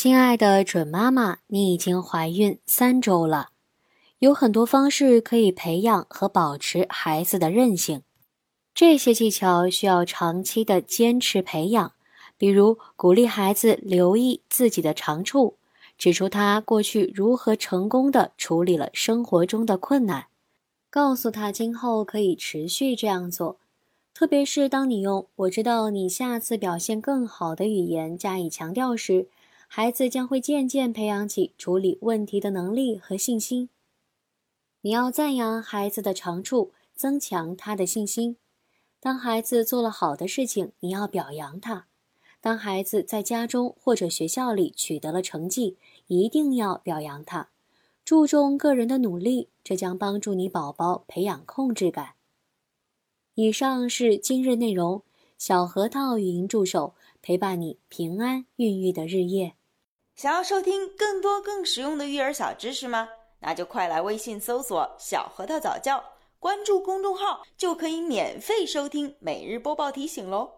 亲爱的准妈妈，你已经怀孕三周了。有很多方式可以培养和保持孩子的韧性，这些技巧需要长期的坚持培养。比如，鼓励孩子留意自己的长处，指出他过去如何成功的处理了生活中的困难，告诉他今后可以持续这样做。特别是当你用“我知道你下次表现更好”的语言加以强调时。孩子将会渐渐培养起处理问题的能力和信心。你要赞扬孩子的长处，增强他的信心。当孩子做了好的事情，你要表扬他；当孩子在家中或者学校里取得了成绩，一定要表扬他。注重个人的努力，这将帮助你宝宝培养控制感。以上是今日内容，小核桃语音助手陪伴你平安孕育的日夜。想要收听更多更实用的育儿小知识吗？那就快来微信搜索“小核桃早教”，关注公众号就可以免费收听每日播报提醒喽。